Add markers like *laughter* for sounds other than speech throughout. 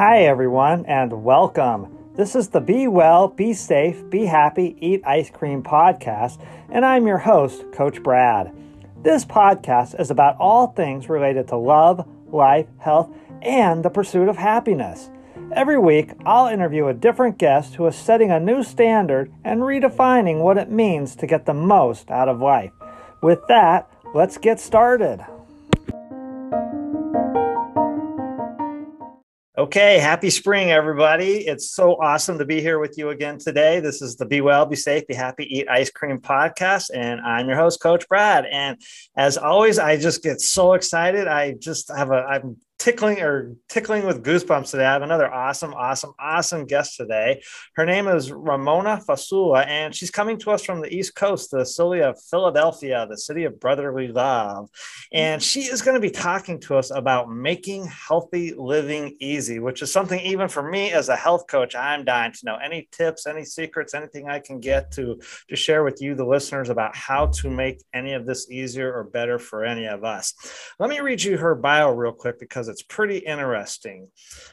Hi, everyone, and welcome. This is the Be Well, Be Safe, Be Happy, Eat Ice Cream podcast, and I'm your host, Coach Brad. This podcast is about all things related to love, life, health, and the pursuit of happiness. Every week, I'll interview a different guest who is setting a new standard and redefining what it means to get the most out of life. With that, let's get started. Okay, happy spring, everybody. It's so awesome to be here with you again today. This is the Be Well, Be Safe, Be Happy, Eat Ice Cream podcast, and I'm your host, Coach Brad. And as always, I just get so excited. I just have a, I'm tickling or tickling with goosebumps today. I have another awesome, awesome, awesome guest today. Her name is Ramona Fasula, and she's coming to us from the East Coast, the city of Philadelphia, the city of brotherly love. And she is going to be talking to us about making healthy living easy, which is something even for me as a health coach, I'm dying to know. Any tips, any secrets, anything I can get to to share with you, the listeners, about how to make any of this easier or better for any of us. Let me read you her bio real quick because it's pretty interesting.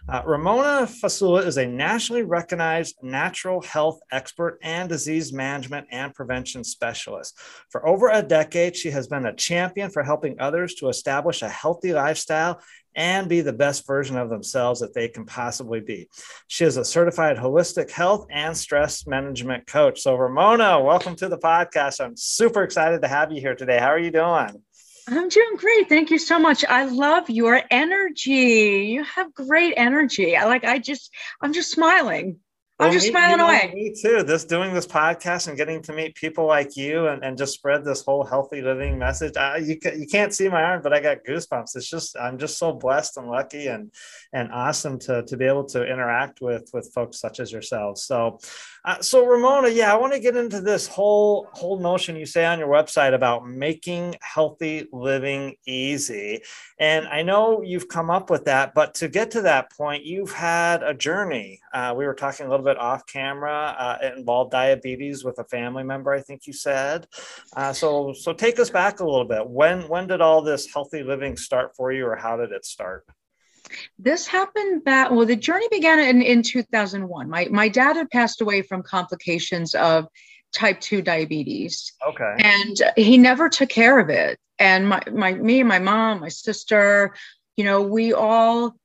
Uh, Ramona Fasula is a nationally recognized natural health expert and disease management and prevention specialist. For over a decade, she has been a champion for helping others to establish a healthy lifestyle and be the best version of themselves that they can possibly be. She is a certified holistic health and stress management coach. So, Ramona, welcome to the podcast. I'm super excited to have you here today. How are you doing? I'm doing great. Thank you so much. I love your energy. You have great energy. I like I just I'm just smiling. I'm just me, smiling you know, away. Me too. This doing this podcast and getting to meet people like you and, and just spread this whole healthy living message. I, you you can't see my arm, but I got goosebumps. It's just I'm just so blessed and lucky and and awesome to to be able to interact with with folks such as yourselves. So, uh, so Ramona, yeah, I want to get into this whole whole notion you say on your website about making healthy living easy. And I know you've come up with that, but to get to that point, you've had a journey. Uh, we were talking a little bit off camera. Uh, it involved diabetes with a family member, I think you said. Uh, so, so take us back a little bit. When when did all this healthy living start for you, or how did it start? This happened back. Well, the journey began in in 2001. My my dad had passed away from complications of type 2 diabetes. Okay. And he never took care of it. And my, my me and my mom, my sister, you know, we all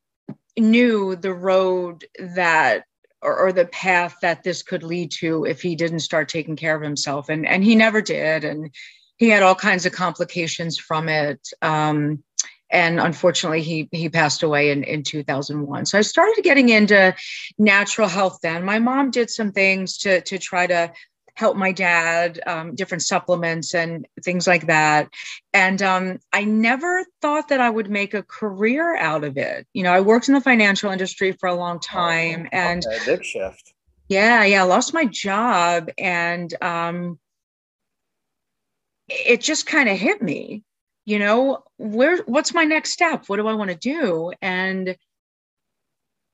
knew the road that or, or, the path that this could lead to if he didn't start taking care of himself. And and he never did. And he had all kinds of complications from it. Um, and unfortunately he he passed away in, in 2001 so i started getting into natural health then. My mom did some things to to try to help my dad, um, different supplements and things like that. And um, I never thought that I would make a career out of it. You know, I worked in the financial industry for a long time, oh, and okay, big shift. Yeah, yeah, I lost my job, and um, it just kind of hit me. You know, where? What's my next step? What do I want to do? And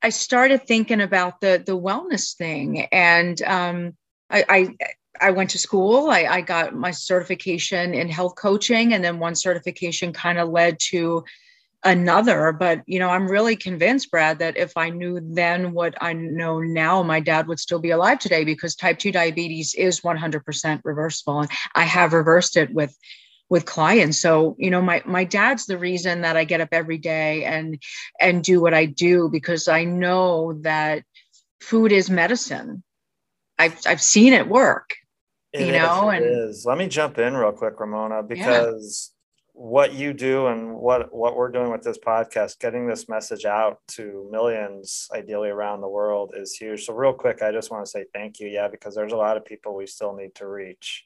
I started thinking about the the wellness thing, and um, I, I went to school. I, I, got my certification in health coaching, and then one certification kind of led to another. But you know, I'm really convinced, Brad, that if I knew then what I know now, my dad would still be alive today because type two diabetes is 100% reversible, and I have reversed it with with clients. So you know, my my dad's the reason that I get up every day and and do what I do because I know that food is medicine I've I've seen it work. It you know, and is. let me jump in real quick, Ramona, because yeah. what you do and what what we're doing with this podcast, getting this message out to millions, ideally around the world, is huge. So, real quick, I just want to say thank you, yeah, because there's a lot of people we still need to reach.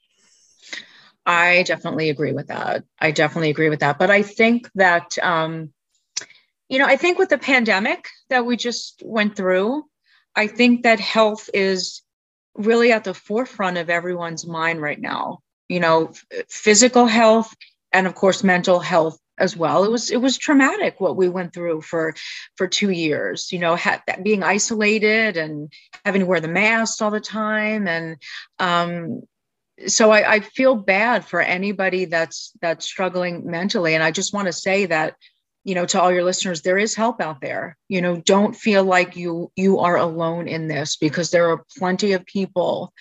I definitely agree with that. I definitely agree with that. But I think that, um, you know, I think with the pandemic that we just went through, I think that health is really at the forefront of everyone's mind right now. You know, physical health and of course mental health as well. It was it was traumatic what we went through for for two years. You know, ha- being isolated and having to wear the mask all the time, and um, so I, I feel bad for anybody that's that's struggling mentally. And I just want to say that you know to all your listeners there is help out there. You know don't feel like you you are alone in this because there are plenty of people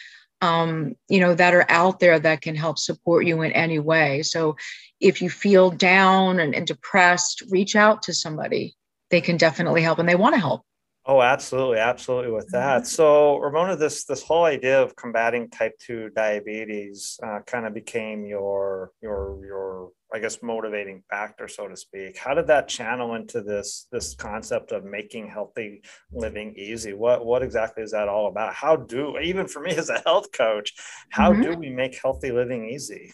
um, you know that are out there that can help support you in any way. So if you feel down and, and depressed reach out to somebody. They can definitely help and they want to help Oh, absolutely, absolutely. With that, mm-hmm. so Ramona, this this whole idea of combating type two diabetes uh, kind of became your your your I guess motivating factor, so to speak. How did that channel into this this concept of making healthy living easy? What what exactly is that all about? How do even for me as a health coach, how mm-hmm. do we make healthy living easy?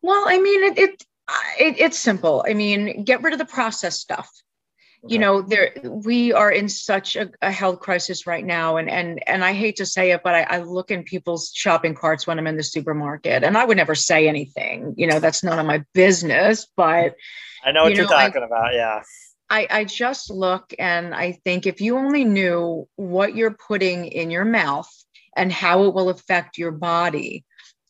Well, I mean, it, it, it it's simple. I mean, get rid of the processed stuff you know there we are in such a, a, health crisis right now and and and i hate to say it but I, I, look in people's shopping carts when i'm in the supermarket and i would never say anything you know that's none of my business but i know what you are talking I, about yeah. I, I just look and i think if you only knew what you're putting in your mouth and how it will affect your body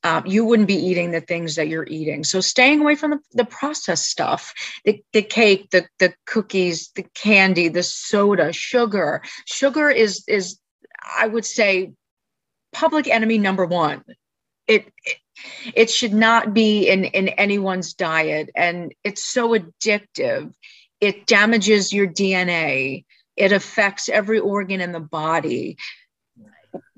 um, you wouldn't be eating the things that you're eating. So staying away from the, the processed stuff, the, the cake, the, the cookies, the candy, the soda, sugar. Sugar is is I would say public enemy number one. It, it it should not be in in anyone's diet and it's so addictive. It damages your DNA. It affects every organ in the body.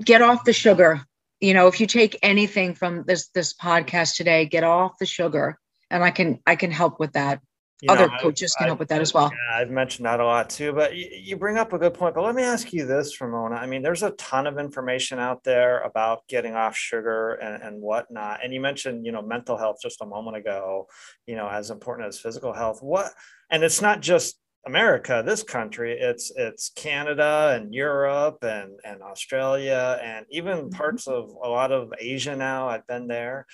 Get off the sugar you know if you take anything from this this podcast today get off the sugar. And i can i can help with that. You other know, coaches I, can help with that as well. Yeah, i've mentioned that a lot too but you, you, bring up a good point. But let me ask you this ramona. I mean there's a ton of information out there about getting off sugar and, and whatnot. And you mentioned you know mental health just a moment ago you know as important as physical health. What and it's not just America, this country, it's it's Canada and Europe and and Australia and even mm-hmm. parts of a lot of Asia now. I've been there.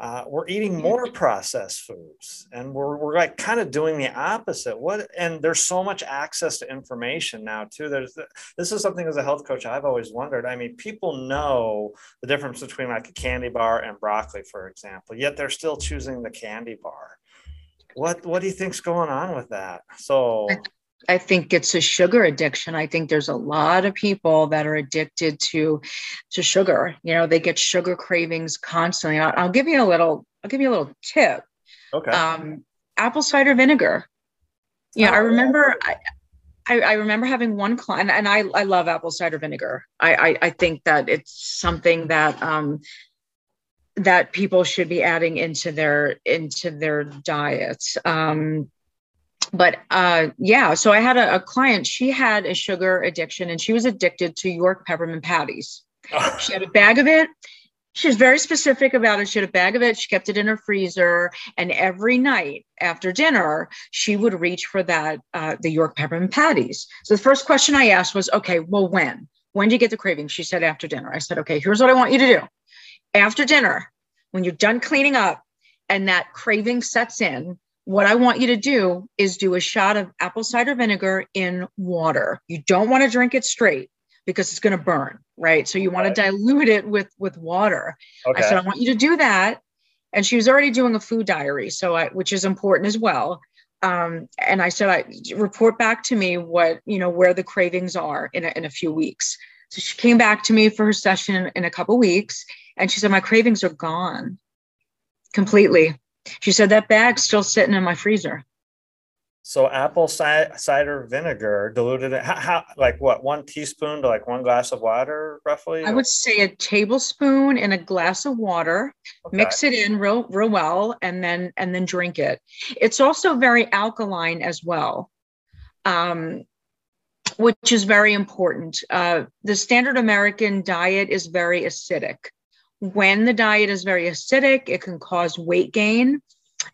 Uh, we're eating more processed foods and we're, we're like kind of doing the opposite what and there's so much access to information now too there's this is something as a health coach i've always wondered i mean people know the difference between like a candy bar and broccoli for example yet they're still choosing the candy bar what what do you think's going on with that so I think it's a sugar addiction. I think there's a lot of people that are addicted to to sugar. You know, they get sugar cravings constantly. I'll, I'll give you a little. I'll give you a little tip. Okay. Um, apple cider vinegar. Yeah, oh, I remember. I, I, I, remember having one client, and I I love apple cider vinegar. I I, I think that it's something that um, that people should be adding into their into their diets. Um, but uh, yeah so i had a, a, client she had a sugar addiction and she was addicted to york peppermint patties. *laughs* She had a bag of it. She was very specific about it. She had a bag of it. She kept it in her freezer. And every night after dinner she would reach for that uh, the york peppermint patties. So the first question i asked was okay well when? When do you get the craving? She said after dinner. I said okay here's what i want you to do after dinner, when you're done cleaning up and that craving sets in, what I want you to do is do a shot of apple cider vinegar in water. You don't want to drink it straight because it's going to burn, right? So you want to dilute it with with water. Okay. I said I want you to do that, and she was already doing a food diary, so I, which is important as well. Um, and I said, I report back to me what you know where the cravings are in a, in a few weeks. So she came back to me for her session in a couple weeks, and she said, My cravings are gone completely. She said, That bag's still sitting in my freezer. So apple cider vinegar diluted it, how, how, like what, one teaspoon to like one glass of water roughly? I would say a tablespoon in a glass of water, okay. mix it in real, real well, and then, and then drink it. It's also very alkaline as well. Um, which is very important. Uh, the standard American diet is very acidic when the diet is very acidic, it can cause weight gain.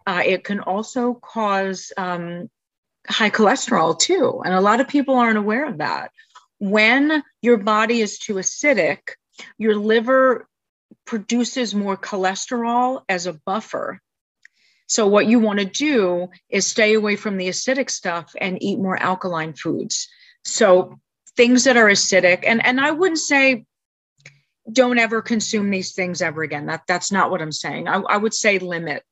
Uh, it can also cause um, high cholesterol too. And a lot of people aren't aware of that. When your body is too acidic, your liver produces more cholesterol as a buffer. So, what you want to do is stay away from the acidic stuff and eat more alkaline foods. So, things that are acidic, and, and I wouldn't say don't ever consume these things ever again. That that's not what I'm saying. I, I would say limit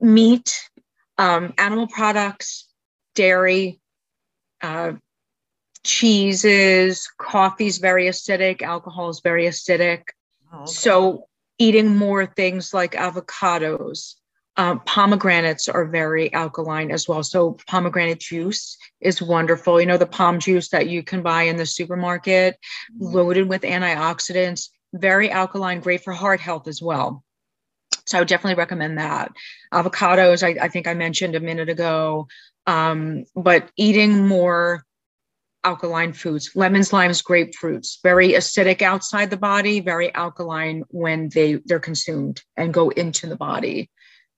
meat, Um, animal products, dairy, uh, cheeses, coffee is very acidic, alcohol is very acidic. Oh, okay. So eating more things like avocados, um, pomegranates are very alkaline as well. So pomegranate juice is wonderful. You know, the POM juice that you can buy in the supermarket, mm-hmm. loaded with antioxidants, very alkaline, great for heart health as well. So I would definitely recommend that. Avocados, I, I think I mentioned a minute ago, um, but eating more alkaline foods, lemons, limes, grapefruits, very acidic outside the body, very alkaline when they they're consumed and go into the body.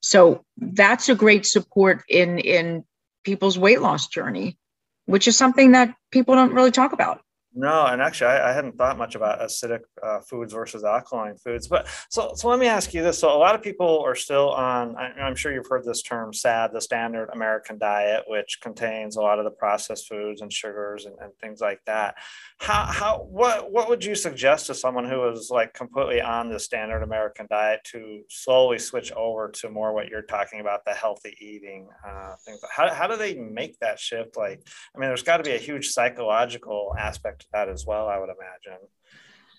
So that's a great support in in people's weight loss journey, which is something that people don't really talk about. No, and actually, I, I, hadn't thought much about acidic uh, foods versus alkaline foods. But so, so let me ask you this: so a lot of people are still on. I, am sure you've heard this term "SAD," the standard American diet, which contains a lot of the processed foods and sugars and, and things like that. How, how, what, what would you suggest to someone who is like completely on the standard American diet to slowly switch over to more what you're talking about, the healthy eating uh, things? How, how do they make that shift? Like, I mean, there's got to be a huge psychological aspect that as well, I would imagine.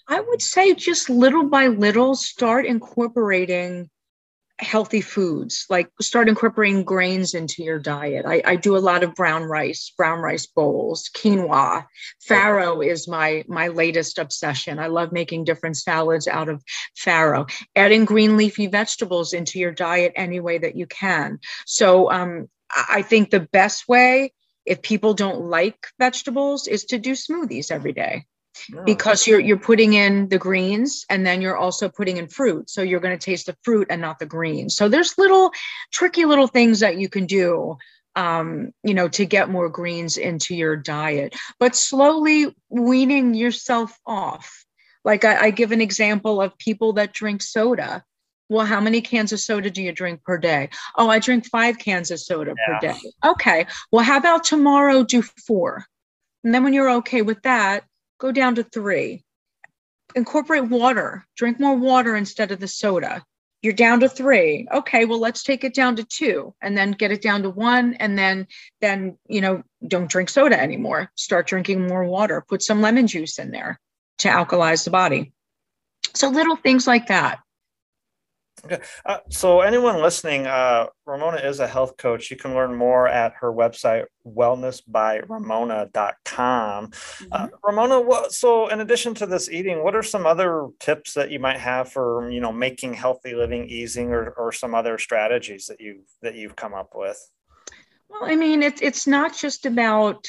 I would say just little by little start incorporating healthy foods like start incorporating grains into your diet. I, I, do a lot of brown rice brown rice bowls quinoa. Farro is my my latest obsession. I love making different salads out of farro. Adding green leafy vegetables into your diet any way that you can. So um, i think the best way if people don't like vegetables is to do smoothies every day. Because you're you're putting in the greens and then you're also putting in fruit. So you're going to taste the fruit and not the greens. So there's little tricky little things that you can do um, you know to get more greens into your diet. But slowly weaning yourself off. Like I, I give an example of people that drink soda well, how many cans of soda do you drink per day? Oh, I drink five cans of soda yeah. per day. Okay. Well, how about tomorrow do four? And then when you're okay with that, go down to three. Incorporate water, drink more water instead of the soda. You're down to three. Okay, well, let's take it down to two and then get it down to one. And then, then, you know, don't drink soda anymore. Start drinking more water. Put some lemon juice in there to alkalize the body. So little things like that. Okay. Uh, so, anyone listening, uh, Ramona is a health coach. You can learn more at her website, wellnessbyramona.com. Uh, mm-hmm. Uh, Ramona, what, so in addition to this eating, what are some other tips that you might have for, you know, making healthy living easing or, or some other strategies that you that you've come up with? Well, I mean, it's it's not just about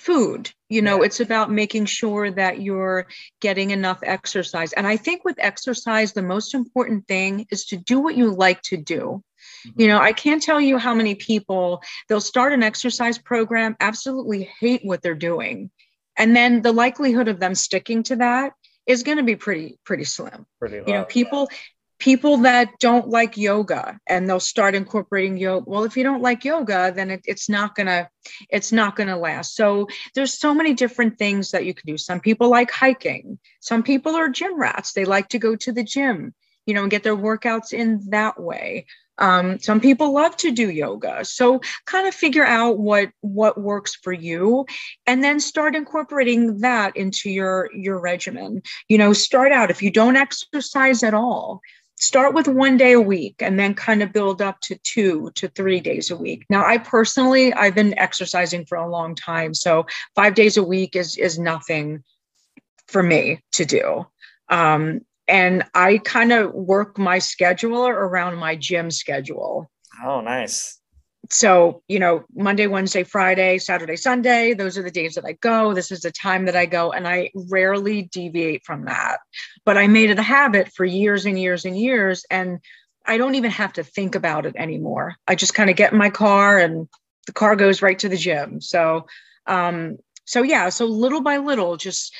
food you know it's about making sure that you're getting enough exercise. And i think with exercise the most important thing is to do what you like to do. Mm-hmm. You know i can't tell you how many people they'll start an exercise program absolutely hate what they're doing. And then the likelihood of them sticking to that is going to be pretty pretty slim. Pretty you know people people that don't like yoga and they'll start incorporating yoga well if you don't like yoga then it, it's not gonna it's not gonna last. So there's so many different things that you can do. Some people like hiking. Some people are gym rats. They like to go to the gym you know and get their workouts in that way. Um, some people love to do yoga. So kind of figure out what what works for you and then start incorporating that into your your regimen. You know start out if you don't exercise at all start with one day a week and then kind of build up to two to three days a week. Now i personally i've been exercising for a long time so five days a week is is nothing for me to do. Um, and i kind of work my schedule around my gym schedule. Oh nice so you know monday wednesday friday saturday sunday those are the days that i go. This is the time that i go and i rarely deviate from that. But i made it a habit for years and years and years and i don't even have to think about it anymore. I just kind of get in my car and the car goes right to the gym. So um so yeah so little by little just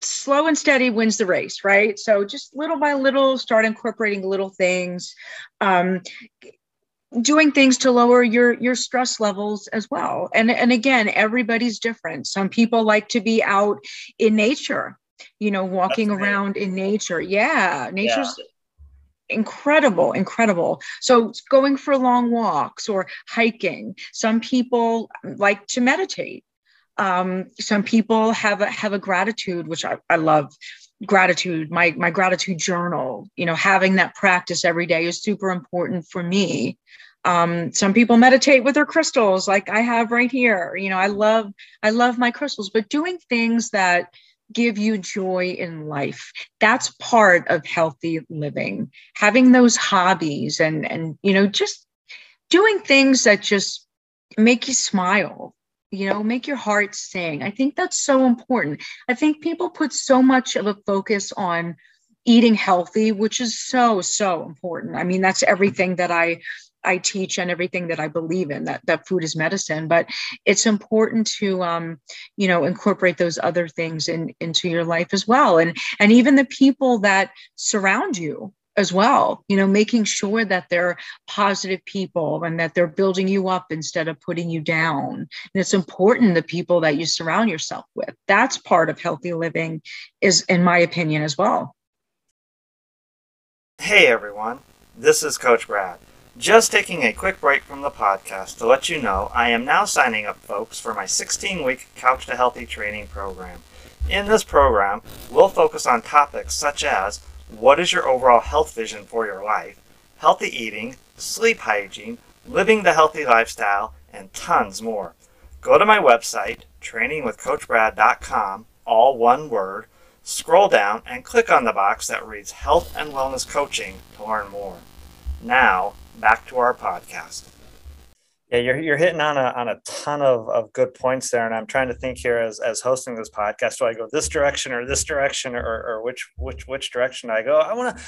slow and steady wins the race right? So just little by little start incorporating little things. Um doing things to lower your your stress levels as well. And and again everybody's different. Some people like to be out in nature you know walking around in nature. Yeah nature's yeah. incredible incredible. So going for long walks or hiking. Some people like to meditate. Um, some people have a have a gratitude which I, I love gratitude my my gratitude journal you know having that practice every day is super important for me. Um, some people meditate with their crystals like i have right here. You know i love i love my crystals but doing things that give you joy in life that's part of healthy living. Having those hobbies and and you know just doing things that just make you smile you know make your heart sing. I think that's so important. I think people put so much of a focus on eating healthy which is so so important. I mean that's everything that i I teach and everything that I believe in that that food is medicine. But it's important to um you know incorporate those other things in into your life as well. And and even the people that surround you as well you know making sure that they're positive people and that they're building you up instead of putting you down. And it's important the people that you surround yourself with. That's part of healthy living is in my opinion as well. Hey everyone. This is coach brad. Just taking a quick break from the podcast to let you know I am now signing up folks for my 16 week Couch to Healthy training program. In this program, we'll focus on topics such as what is your overall health vision for your life, healthy eating, sleep hygiene, living the healthy lifestyle, and tons more. Go to my website, trainingwithcoachbrad.com, all one word, scroll down and click on the box that reads Health and Wellness Coaching to learn more. Now, back to our podcast. Yeah, you're, you're hitting on a, on a ton of, of good points there. And I'm trying to think here as, as hosting this podcast, do I go this direction or this direction or, or which, which, which direction I go? I want to,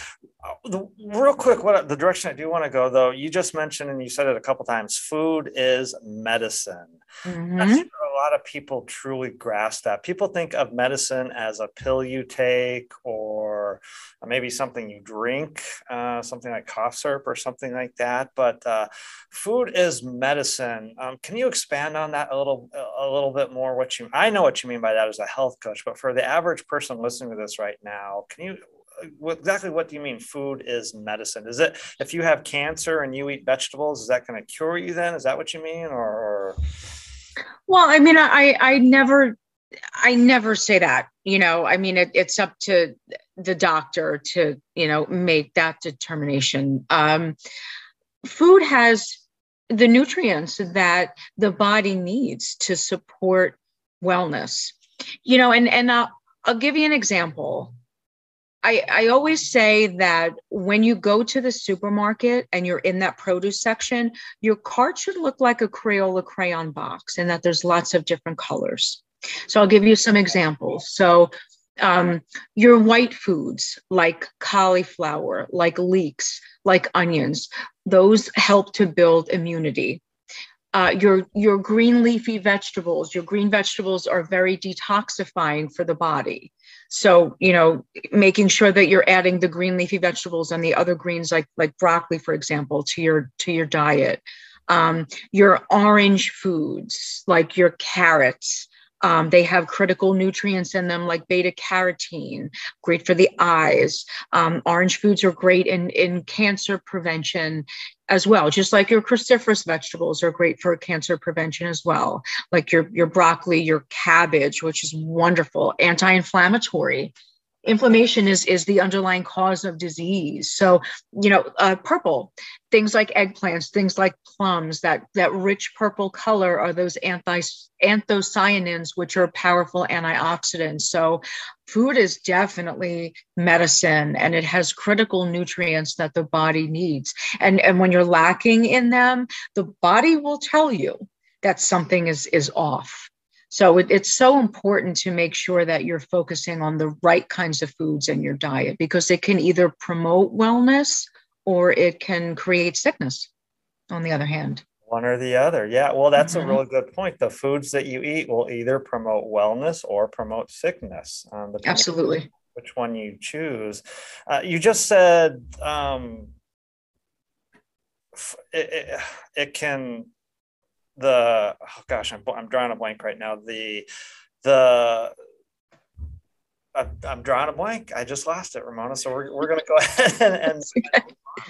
uh, real quick, what the direction I do want to go though, you just mentioned, and you said it a couple times, food is medicine. Mm-hmm. A lot of people truly grasp that. People think of medicine as a pill you take or maybe something you drink, uh, something like cough syrup or something like that. But uh, food is medicine. Um, can you expand on that a little, a little bit more? What you, I know what you mean by that as a health coach, but for the average person listening to this right now, can you exactly what do you mean food is medicine? Is it if you have cancer and you eat vegetables is that going to cure you then? Is that what you mean or, or... well i mean i i never i never say that you know? I mean it, it's up to the doctor to you know make that determination. Um, food has the nutrients that the body needs to support wellness you know and and I'll, I'll give you an example I, I always say that when you go to the supermarket and you're in that produce section, your cart should look like a Crayola crayon box and that there's lots of different colors. So I'll give you some examples. So um, your white foods like cauliflower, like leeks, like onions, those help to build immunity. Uh, your your green leafy vegetables, your green vegetables are very detoxifying for the body. So you know, making sure that you're adding the green leafy vegetables and the other greens like like broccoli, for example, to your to your diet. Um, your orange foods like your carrots, um, they have critical nutrients in them like beta carotene, great for the eyes. Um, orange foods are great in, in cancer prevention as well, just like your cruciferous vegetables are great for cancer prevention as well, like your, your broccoli, your cabbage, which is wonderful, anti inflammatory inflammation is is the underlying cause of disease. So you know uh, purple things like eggplants things like plums that that rich purple color are those anti anthocyanins which are powerful antioxidants. So food is definitely medicine and it has critical nutrients that the body needs. And and when you're lacking in them the body will tell you that something is is off so it, it's so important to make sure that you're focusing on the right kinds of foods in your diet because it can either promote wellness or it can create sickness, on the other hand. One or the other. Yeah. Well, that's mm-hmm. a really good point. The foods that you eat will either promote wellness or promote sickness. Um, Absolutely. Which one you choose. Uh, you just said um, it, it, it can the oh gosh, I'm I'm drawing a blank right now. The the I'm, I'm drawing a blank. I just lost it, Ramona. So we're, we're going to go *laughs* ahead and, and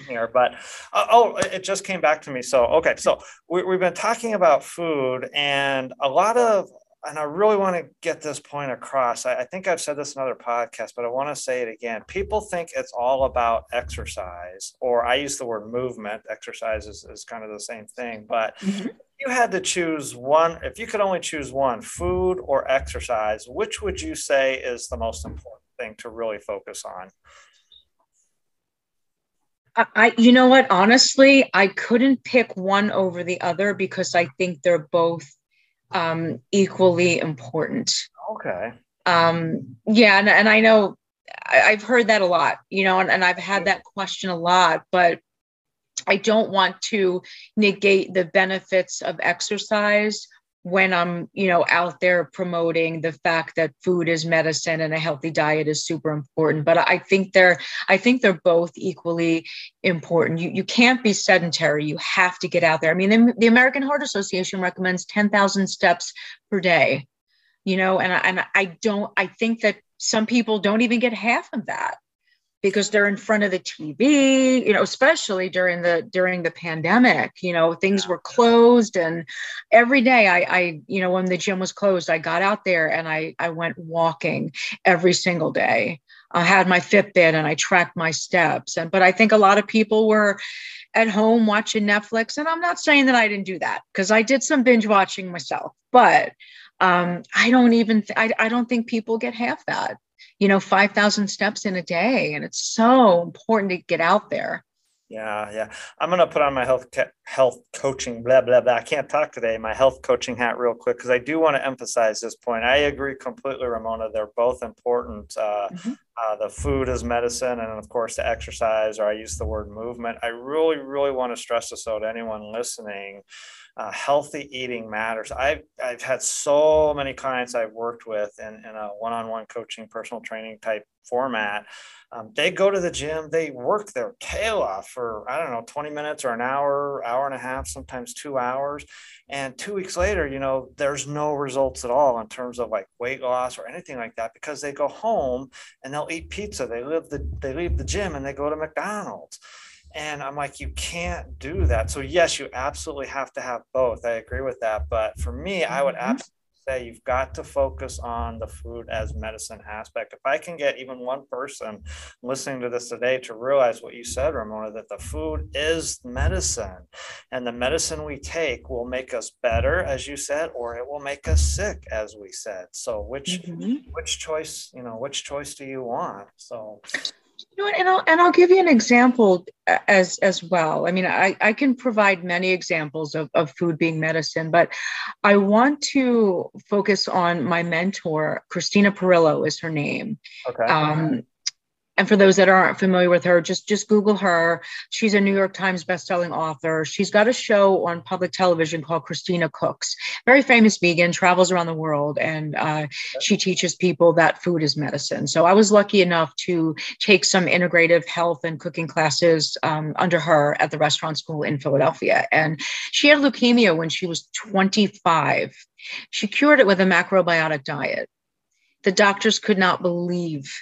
here. But uh, oh, it just came back to me. So okay, so we, we've been talking about food, and a lot of and I really want to get this point across. I, I, think I've said this in other podcasts, but I want to say it again. People think it's all about exercise, or I use the word movement. Exercise is, is kind of the same thing. But mm-hmm. You had to choose one, if you could only choose one, food or exercise, which would you say is the most important thing to really focus on? I, you know what? Honestly, I couldn't pick one over the other because I think they're both um, equally important. Okay. Um, yeah, and, and I know I, have heard that a lot, you know, and, and I've had that question a lot, but I don't want to negate the benefits of exercise when I'm, you know, out there promoting the fact that food is medicine and a healthy diet is super important. But I think they're, I think they're both equally important. You you can't be sedentary. You have to get out there. I mean, the, the American Heart Association recommends 10,000 steps per day. You know, and and I don't. I think that some people don't even get half of that because they're in front of the TV, you know, especially during the during the pandemic, you know, things were closed and every day I I you know when the gym was closed, I got out there and I I went walking every single day. I had my Fitbit and I tracked my steps and but I think a lot of people were at home watching Netflix and I'm not saying that I didn't do that because I did some binge watching myself, but um, I don't even th- I, I don't think people get half that you know 5000 steps in a day and it's so important to get out there. Yeah yeah. I'm going to put on my health health coaching blah blah blah. I can't talk today. My health coaching hat real quick because i do want to emphasize this point. I agree completely ramona. They're both important uh, mm-hmm. uh, the food is medicine and of course the exercise or i use the word movement. I really really want to stress this out to anyone listening uh, healthy eating matters. I've, I've had so many clients I've worked with in, in a one on one coaching, personal training type format. Um, they go to the gym, they work their tail off for, I don't know, 20 minutes or an hour, hour and a half, sometimes two hours. And two weeks later, you know, there's no results at all in terms of like weight loss or anything like that because they go home and they'll eat pizza. They live the, they leave the gym and they go to McDonald's. And I'm like, you can't do that. So, yes, you absolutely have to have both. I agree with that. But for me, I would mm-hmm. absolutely say you've got to focus on the food as medicine aspect. If I can get even one person listening to this today to realize what you said, Ramona, that the food is medicine and the medicine we take will make us better, as you said, or it will make us sick, as we said. So which mm-hmm. which choice, you know, which choice do you want? So you know, and I'll and I'll give you an example as as well. I mean, I, I can provide many examples of, of food being medicine, but I want to focus on my mentor, Christina Pirello is her name. Okay. Um, and for those that aren't familiar with her just just google her. She's a new york times bestselling author. She's got a show on public television called christina cooks. Very famous vegan travels around the world and uh, she teaches people that food is medicine. So i was lucky enough to take some integrative health and cooking classes um, under her at the restaurant school in philadelphia. And she had leukemia when she was 25 she cured it with a macrobiotic diet. The doctors could not believe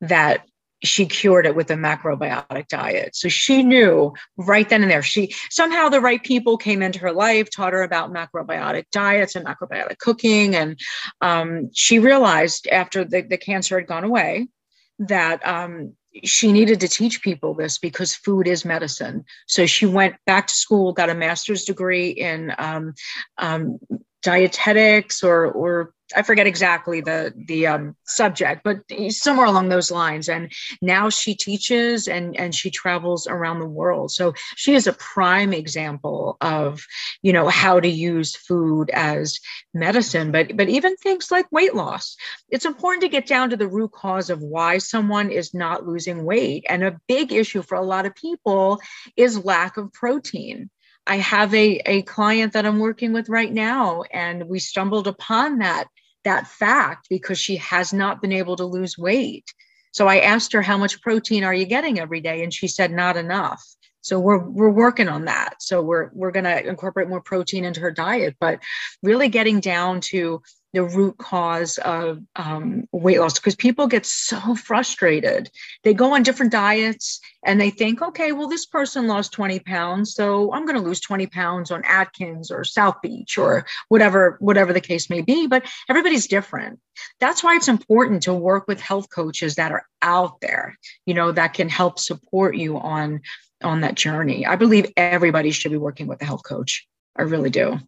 that she cured it with a macrobiotic diet. So she knew right then and there. She somehow the right people came into her life, taught her about macrobiotic diets and macrobiotic cooking. And um, she realized after the, the cancer had gone away that um, she needed to teach people this because food is medicine. So she went back to school, got a master's degree in um, um dietetics or or I forget exactly the the um, subject, but somewhere along those lines. And now she teaches and and she travels around the world. So she is a prime example of you know how to use food as medicine. But but even things like weight loss, it's important to get down to the root cause of why someone is not losing weight. And a big issue for a lot of people is lack of protein. I have a, a client that I'm working with right now, and we stumbled upon that that fact because she has not been able to lose weight. So I asked her, How much protein are you getting every day? And she said, Not enough. So we're we're working on that. So we're we're going to incorporate more protein into her diet, but really getting down to the root cause of um, weight loss because people get so frustrated. They go on different diets and they think, okay, well, this person lost 20 pounds, so I'm going to lose 20 pounds on Atkins or South Beach or whatever, whatever the case may be. But everybody's different. That's why it's important to work with health coaches that are out there, you know, that can help support you on on that journey. I believe everybody should be working with a health coach. I really do.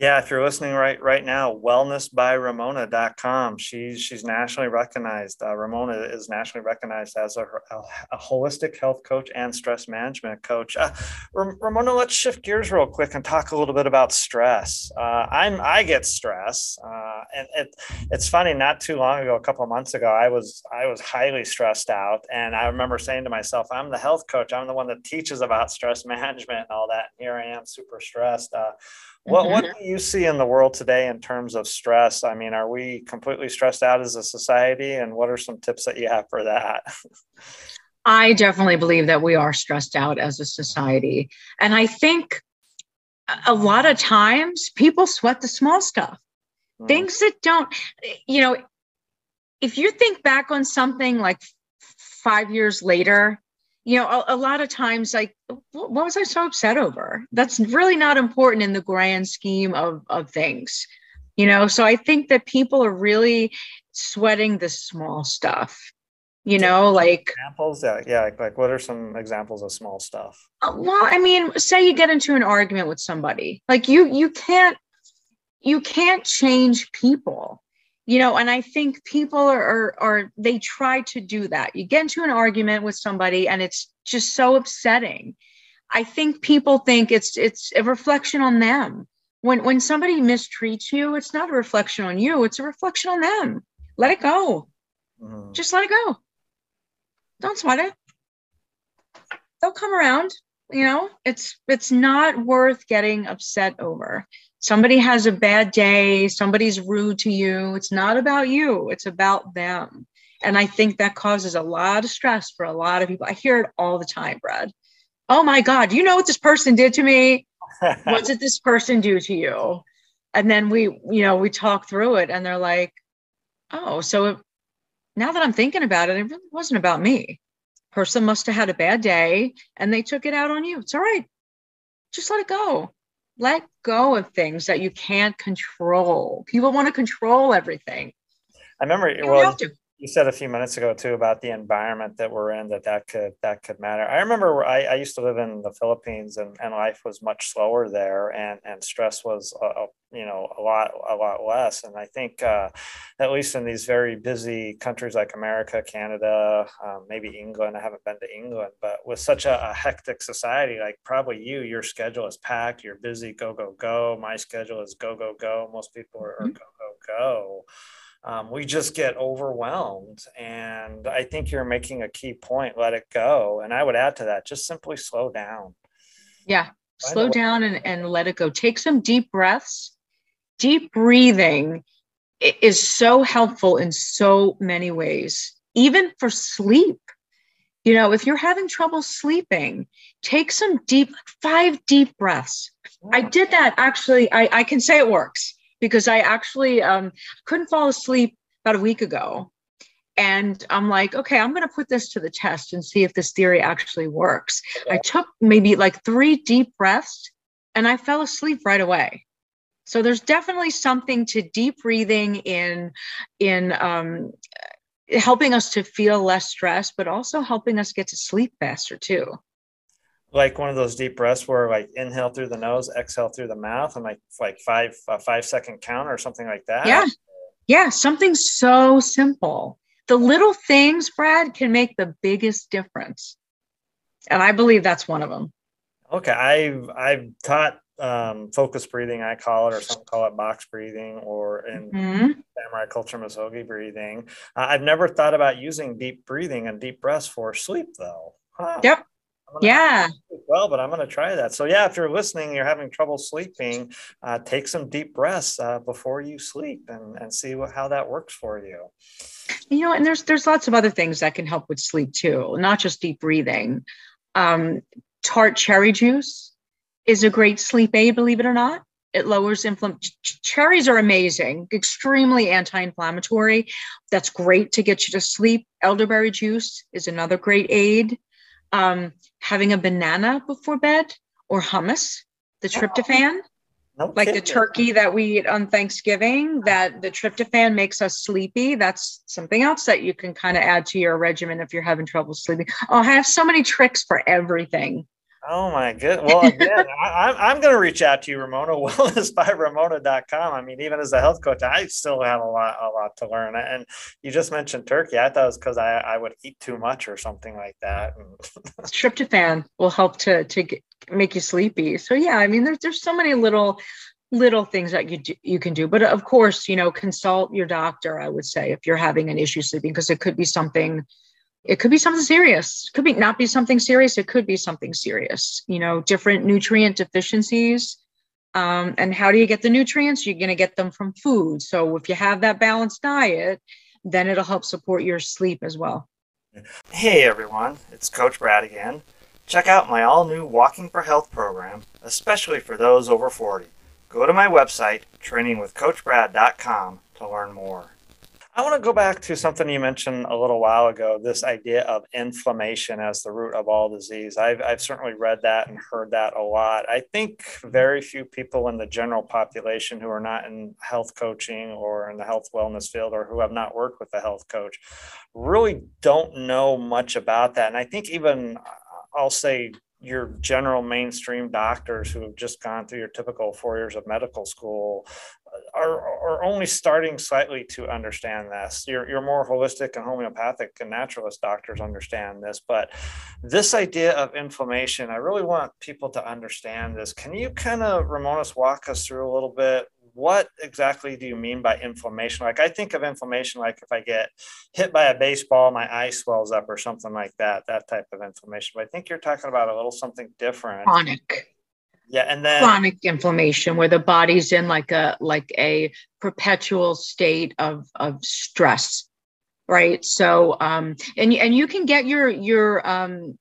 Yeah, if you're listening right right now, wellnessbyramona.com. She's she's nationally recognized. Uh, Ramona is nationally recognized as a, a, a, holistic health coach and stress management coach. Uh, Ramona, let's shift gears real quick and talk a little bit about stress. Uh, I'm I get stress, uh, and it, it's funny. Not too long ago, a couple of months ago, I was I was highly stressed out, and I remember saying to myself, "I'm the health coach. I'm the one that teaches about stress management and all that." And here I am, super stressed what, what mm-hmm. do you see in the world today in terms of stress? I mean, are we completely stressed out as a society? And what are some tips that you have for that? I definitely believe that we are stressed out as a society. And I think a lot of times people sweat the small stuff, mm. things that don't, you know, if you think back on something like five years later you know, a, a, lot of times, like, what was I so upset over? That's really not important in the grand scheme of, of things, you know? So I think that people are really sweating the small stuff, you know, like examples. Yeah. Yeah. Like, like what are some examples of small stuff? Uh, well, I mean, say you get into an argument with somebody, like you, you can't, you can't change people you know and i think people are, are, are they try to do that. You get into an argument with somebody and it's just so upsetting. I think people think it's it's a reflection on them. When when somebody mistreats you it's not a reflection on you it's a reflection on them. Let it go. Mm-hmm. just let it go. Don't sweat it. They'll come around you know? It's it's not worth getting upset over somebody has a bad day, somebody's rude to you. It's not about you, it's about them. And I think that causes a lot of stress for a lot of people. I hear it all the time, Brad. Oh my God, you know what this person did to me? *laughs* what did this person do to you? And then we, you know, we talk through it and they're like, oh, so it, now that I'm thinking about it, it really wasn't about me. Person must have had a bad day and they took it out on you. It's all right. Just let it go let go of things that you can't control. People want to control everything. I remember you well, you said a few minutes ago too about the environment that we're in that that could that could matter. I remember I, I used to live in the Philippines and, and life was much slower there and and stress was a, you know a lot a lot less. And I think uh, at least in these very busy countries like America, Canada, um, maybe England. I haven't been to England, but with such a, a hectic society, like probably you, your schedule is packed. You're busy. Go go go. My schedule is go go go. Most people are, are mm-hmm. go go go um, we just get overwhelmed. And I think you're making a key point let it go. And I would add to that just simply slow down. Yeah, slow down and, and let it go. Take some deep breaths. Deep breathing is so helpful in so many ways, even for sleep. You know, if you're having trouble sleeping, take some deep, five deep breaths. I did that actually. I, I can say it works because I actually um, couldn't fall asleep about a week ago. And I'm like, okay, I'm going to put this to the test and see if this theory actually works. I took maybe like three deep breaths and I fell asleep right away. So there's definitely something to deep breathing in in um, helping us to feel less stress, but also helping us get to sleep faster too like one of those deep breaths where like inhale through the nose, exhale through the mouth, and like like five a five second count or something like that. Yeah, yeah, something so simple. The little things, Brad, can make the biggest difference, and I believe that's one of them. Okay, I've I've taught um, focus breathing, I call it, or some call it box breathing, or in mm-hmm. samurai culture, Misogi breathing. Uh, I've never thought about using deep breathing and deep breaths for sleep, though. Huh. Yep yeah well but i'm going to try that so yeah if you're listening you're having trouble sleeping uh, take some deep breaths uh, before you sleep and, and see what, how that works for you you know and there's there's lots of other things that can help with sleep too not just deep breathing um, tart cherry juice is a great sleep aid believe it or not it lowers inflammation. Cherries are amazing, extremely anti-inflammatory. That's great to get you to sleep. Elderberry juice is another great aid. Um, having a banana before bed or hummus, the tryptophan. No like the turkey that we eat on Thanksgiving, that the tryptophan makes us sleepy. That's something else that you can kind of add to your regimen if you're having trouble sleeping. Oh, I have so many tricks for everything. Oh my good. Well, again, *laughs* I, am going to reach out to you, Ramona. *laughs* Wellnessbyramona.com. I mean, even as a health coach, I still have a lot, a lot to learn. And you just mentioned turkey. I thought it was because I, I would eat too much or something like that. *laughs* Tryptophan will help to to get, make you sleepy. So yeah, I mean, there's there's so many little little things that you do, you can do. But of course, you know, consult your doctor. I would say if you're having an issue sleeping, because it could be something it could be something serious. It could be not be something serious. It could be something serious you know different nutrient deficiencies. Um, and how do you get the nutrients? You're going to get them from food. So if you have that balanced diet then it'll help support your sleep as well. Hey everyone. It's coach brad again. Check out my all new walking for health program especially for those over 40 go to my website trainingwithcoachbrad.com to learn more I want to go back to something you mentioned a little while ago this idea of inflammation as the root of all disease. I've, I've certainly read that and heard that a lot. I think very few people in the general population who are not in health coaching or in the health wellness field or who have not worked with a health coach really don't know much about that. And I think even I'll say your general mainstream doctors who have just gone through your typical four years of medical school are, are only starting slightly to understand this. Your, your more holistic and homeopathic and naturalist doctors understand this, but this idea of inflammation, I really want people to understand this. Can you kind of, Ramonas, walk us through a little bit? What exactly do you mean by inflammation? Like I think of inflammation like if I get hit by a baseball, my eye swells up or something like that, that type of inflammation. But I think you're talking about a little something different. Chronic yeah, and then chronic inflammation where the body's in like a like a perpetual state of of stress, right? So um and and you can get your your um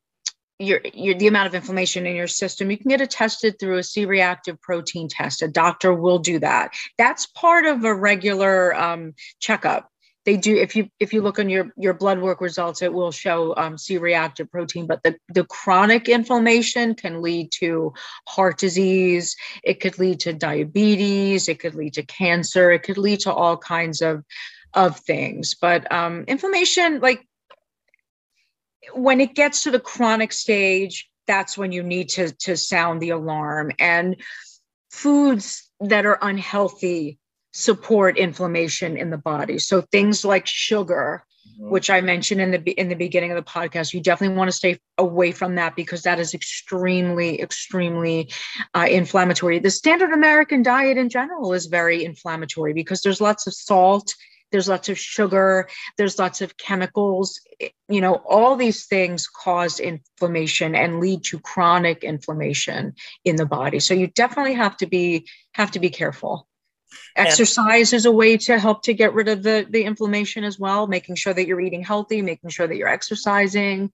your, your the amount of inflammation in your system you can get it tested through a c-reactive protein test. A doctor will do that. That's part of a regular um, checkup. They do if you if you look on your your blood work results it will show um, c-reactive protein but the, the chronic inflammation can lead to heart disease. It could lead to diabetes. It could lead to cancer. It could lead to all kinds of of things. But um, inflammation like when it gets to the chronic stage that's when you need to to sound the alarm and foods that are unhealthy support inflammation in the body. So things like sugar, mm-hmm. which I mentioned in the in the beginning of the podcast, you definitely want to stay away from that because that is extremely, extremely uh, inflammatory. The standard American diet in general is very inflammatory because there's lots of salt. There's lots of sugar, there's lots of chemicals. You know, all these things cause inflammation and lead to chronic inflammation in the body. So you definitely have to be have to be careful. Exercise and, is a way to help to get rid of the, the inflammation as well, making sure that you're eating healthy, making sure that you're exercising,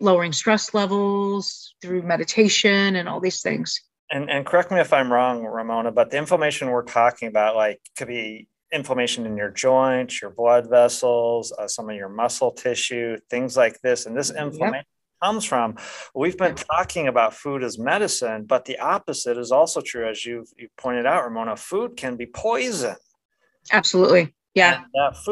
lowering stress levels through meditation and all these things. And, and correct me if I'm wrong, Ramona, but the inflammation we're talking about, like, could be inflammation in your joints, your blood vessels, uh, some of your muscle tissue, things like this. And this inflammation yep comes from. We've been talking about food as medicine, but the opposite is also true, as you've, you pointed out, Ramona. Food can be poison. Absolutely. Yeah.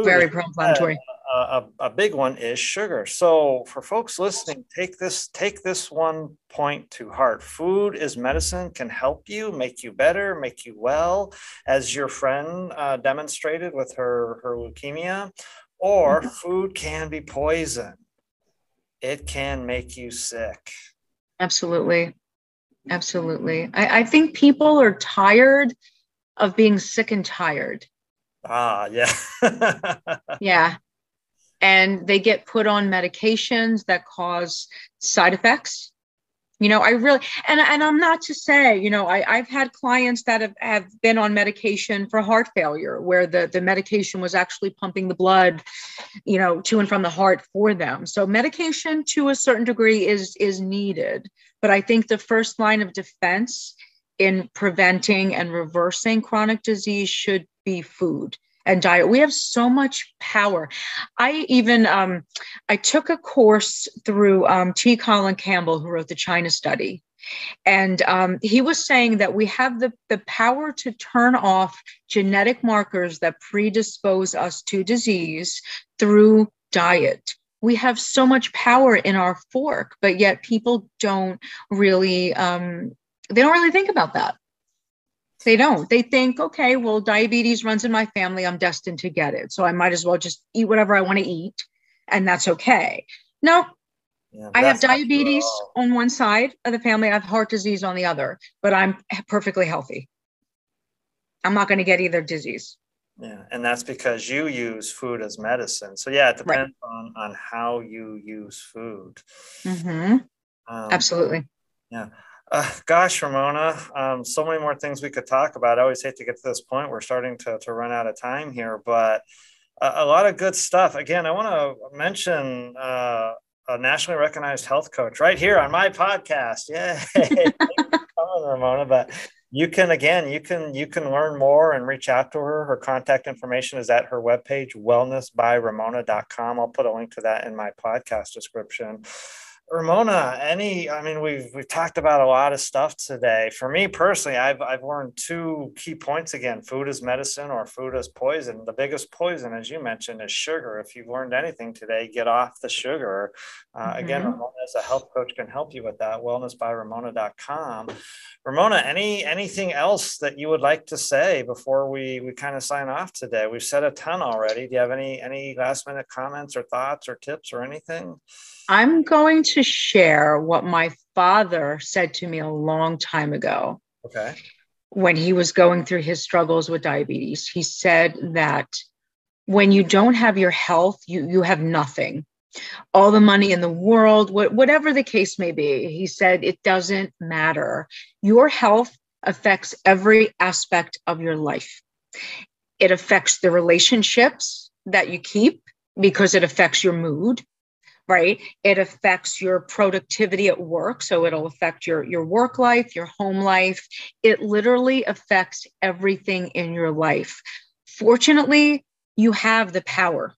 Very pro-inflammatory. A, a, a, big one is sugar. So for folks listening, take this take this one point to heart. Food is medicine can help you, make you better, make you well, as your friend uh, demonstrated with her her leukemia. Or mm-hmm. food can be poison it can make you sick. Absolutely. Absolutely. I, I think people are tired of being sick and tired. Ah, yeah. *laughs* yeah. And they get put on medications that cause side effects. You know i really and, and i'm not to say you know I, i've had clients that have, have been on medication for heart failure where the, the medication was actually pumping the blood you know to and from the heart for them. So medication to a certain degree is is needed but i think the first line of defense in preventing and reversing chronic disease should be food and diet. We have so much power. I even um, I took a course through um, T. Colin Campbell, who wrote the China Study, and um, he was saying that we have the, the power to turn off genetic markers that predispose us to disease through diet. We have so much power in our fork, but yet people don't really um, they don't really think about that. They don't. They think, okay, well, diabetes runs in my family. I'm destined to get it. So I might as well just eat whatever I want to eat. And that's okay. No, yeah, I have diabetes on one side of the family. I have heart disease on the other, but I'm perfectly healthy. I'm not going to get either disease. Yeah, and that's because you use food as medicine. So yeah, it depends right. on on how you use food. Mm-hmm. Um, Absolutely. Yeah. Uh, gosh, Ramona, um, so many more things we could talk about. I always hate to get to this point. We're starting to, to run out of time here, but a, a lot of good stuff. Again, I want to mention uh, a nationally recognized health coach right here on my podcast. Yeah, *laughs* Ramona. But you can again, you can you can learn more and reach out to her. Her contact information is at her webpage, wellnessbyramona.com. I'll put a link to that in my podcast description. Ramona, any, I mean, we've, we've talked about a lot of stuff today. For me personally, I've, I've learned two key points again, food is medicine or food is poison. The biggest poison, as you mentioned, is sugar. If you've learned anything today, get off the sugar. Uh, mm-hmm. Again, Ramona as a health coach can help you with that, wellnessbyramona.com. Ramona, any, anything else that you would like to say before we, we kind of sign off today? We've said a ton already. Do you have any, any last minute comments or thoughts or tips or anything? I'm going to share what my father said to me a long time ago. Okay. When he was going through his struggles with diabetes, he said that when you don't have your health, you, you have nothing. All the money in the world, wh- whatever the case may be, he said it doesn't matter. Your health affects every aspect of your life. It affects the relationships that you keep because it affects your mood right? It affects your productivity at work so it'll affect your your work life your home life. It literally affects everything in your life. Fortunately you have the power.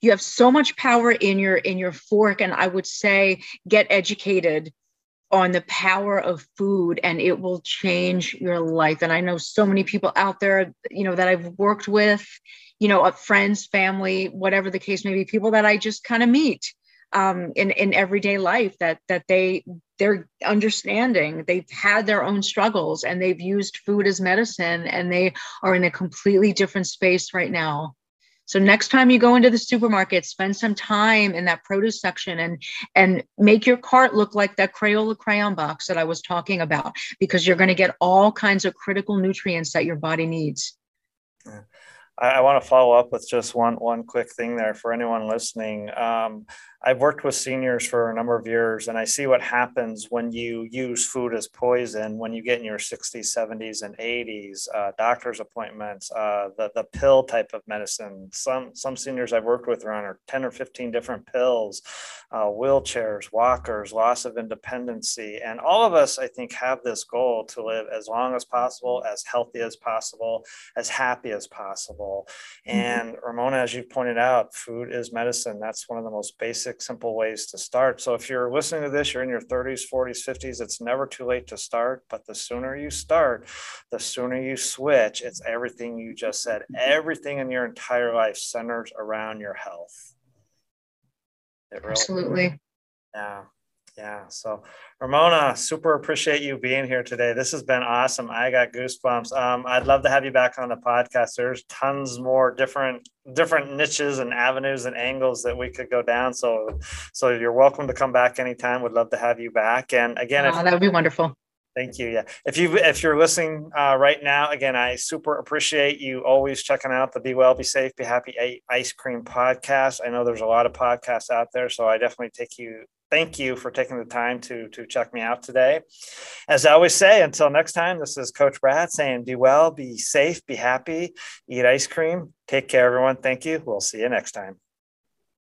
You have so much power in your in your fork and i would say get educated on the power of food and it will change your life. And i know so many people out there you know that i've worked with you know friends family whatever the case may be people that i just kind of meet um, in in everyday life that that they they're understanding. They've had their own struggles and they've used food as medicine and they are in a completely different space right now. So next time you go into the supermarket spend some time in that produce section and and make your cart look like that crayola crayon box that i was talking about because you're going to get all kinds of critical nutrients that your body needs. Yeah. I, I want to follow up with just one one quick thing there for anyone listening. Um, I've worked with seniors for a number of years, and I see what happens when you use food as poison. When you get in your 60s, 70s, and 80s, uh, doctor's appointments, uh, the the pill type of medicine. Some some seniors I've worked with are on 10 or 15 different pills, uh, wheelchairs, walkers, loss of independency, and all of us, I think, have this goal to live as long as possible, as healthy as possible, as happy as possible. Mm-hmm. And Ramona, as you pointed out, food is medicine. That's one of the most basic basic, simple ways to start. So if you're listening to this, you're in your 30s, 40s, 50s, it's never too late to start. But the sooner you start, the sooner you switch. It's everything you just said. Everything in your entire life centers around your health. Really, Absolutely. Yeah. Yeah. So, Ramona, super appreciate you being here today. This has been awesome. I got goosebumps. Um, I'd love to have you back on the podcast. There's tons more different different niches and avenues and angles that we could go down. So, so you're welcome to come back anytime. Would love to have you back. And again, oh, if, that would be wonderful. Thank you. Yeah. If you if you're listening uh, right now, again, I super appreciate you always checking out the Be Well, Be Safe, Be Happy Ice Cream podcast. I know there's a lot of podcasts out there, so I definitely take you thank you for taking the time to to check me out today. As I always say, until next time, this is Coach Brad saying be well, be safe, be happy, eat ice cream. Take care, everyone. Thank you. We'll see you next time.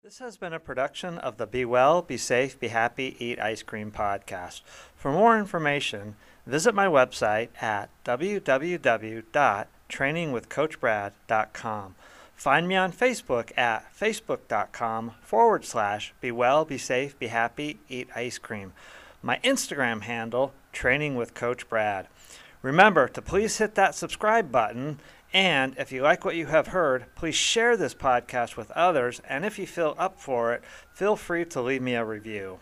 This has been a production of the Be Well, Be Safe, Be Happy, Eat Ice Cream podcast. For more information, visit my website at www.trainingwithcoachbrad.com. Find me on Facebook at facebook.com forward slash be well, be safe, be happy, eat ice cream. My Instagram handle, Training with Coach Brad. Remember to please hit that subscribe button. And if you like what you have heard, please share this podcast with others. And if you feel up for it, feel free to leave me a review.